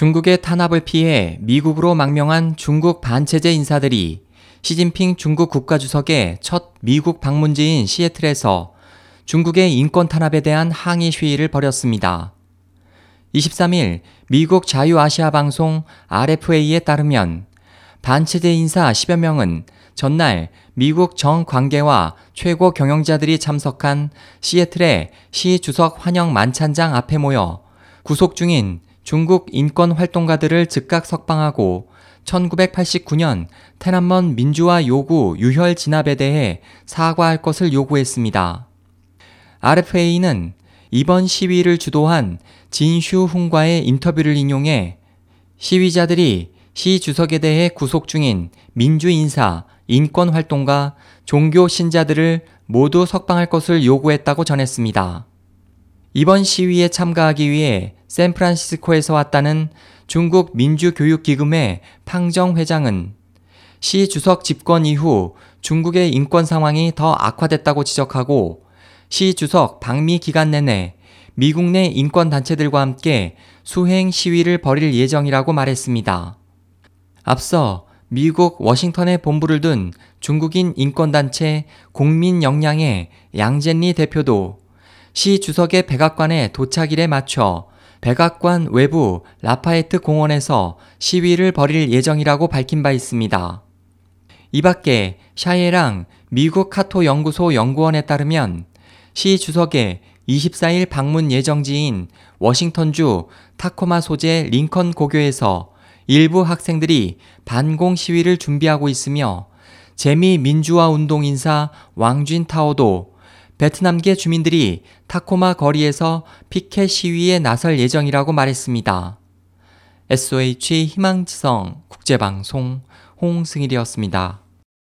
중국의 탄압을 피해 미국으로 망명한 중국 반체제 인사들이 시진핑 중국 국가주석의 첫 미국 방문지인 시애틀에서 중국의 인권 탄압에 대한 항의 시위를 벌였습니다. 23일 미국 자유아시아 방송 RFA에 따르면 반체제 인사 10여 명은 전날 미국 정 관계와 최고 경영자들이 참석한 시애틀의 시 주석 환영 만찬장 앞에 모여 구속 중인 중국 인권 활동가들을 즉각 석방하고 1989년 테난먼 민주화 요구 유혈 진압에 대해 사과할 것을 요구했습니다. RFA는 이번 시위를 주도한 진슈 훈과의 인터뷰를 인용해 시위자들이 시 주석에 대해 구속 중인 민주인사, 인권활동가, 종교 신자들을 모두 석방할 것을 요구했다고 전했습니다. 이번 시위에 참가하기 위해 샌프란시스코에서 왔다는 중국 민주교육기금의 팡정 회장은 시 주석 집권 이후 중국의 인권 상황이 더 악화됐다고 지적하고 시 주석 방미 기간 내내 미국 내 인권단체들과 함께 수행 시위를 벌일 예정이라고 말했습니다. 앞서 미국 워싱턴에 본부를 둔 중국인 인권단체 국민역량의 양젠리 대표도 시 주석의 백악관에 도착일에 맞춰 백악관 외부 라파에트 공원에서 시위를 벌일 예정이라고 밝힌 바 있습니다. 이 밖에 샤예랑 미국 카토 연구소 연구원에 따르면 시 주석의 24일 방문 예정지인 워싱턴주 타코마 소재 링컨 고교에서 일부 학생들이 반공 시위를 준비하고 있으며 재미 민주화 운동 인사 왕쥔 타오도 베트남계 주민들이 타코마 거리에서 피켓 시위에 나설 예정이라고 말했습니다. SOH 희망지성 국제방송 홍승일이었습니다.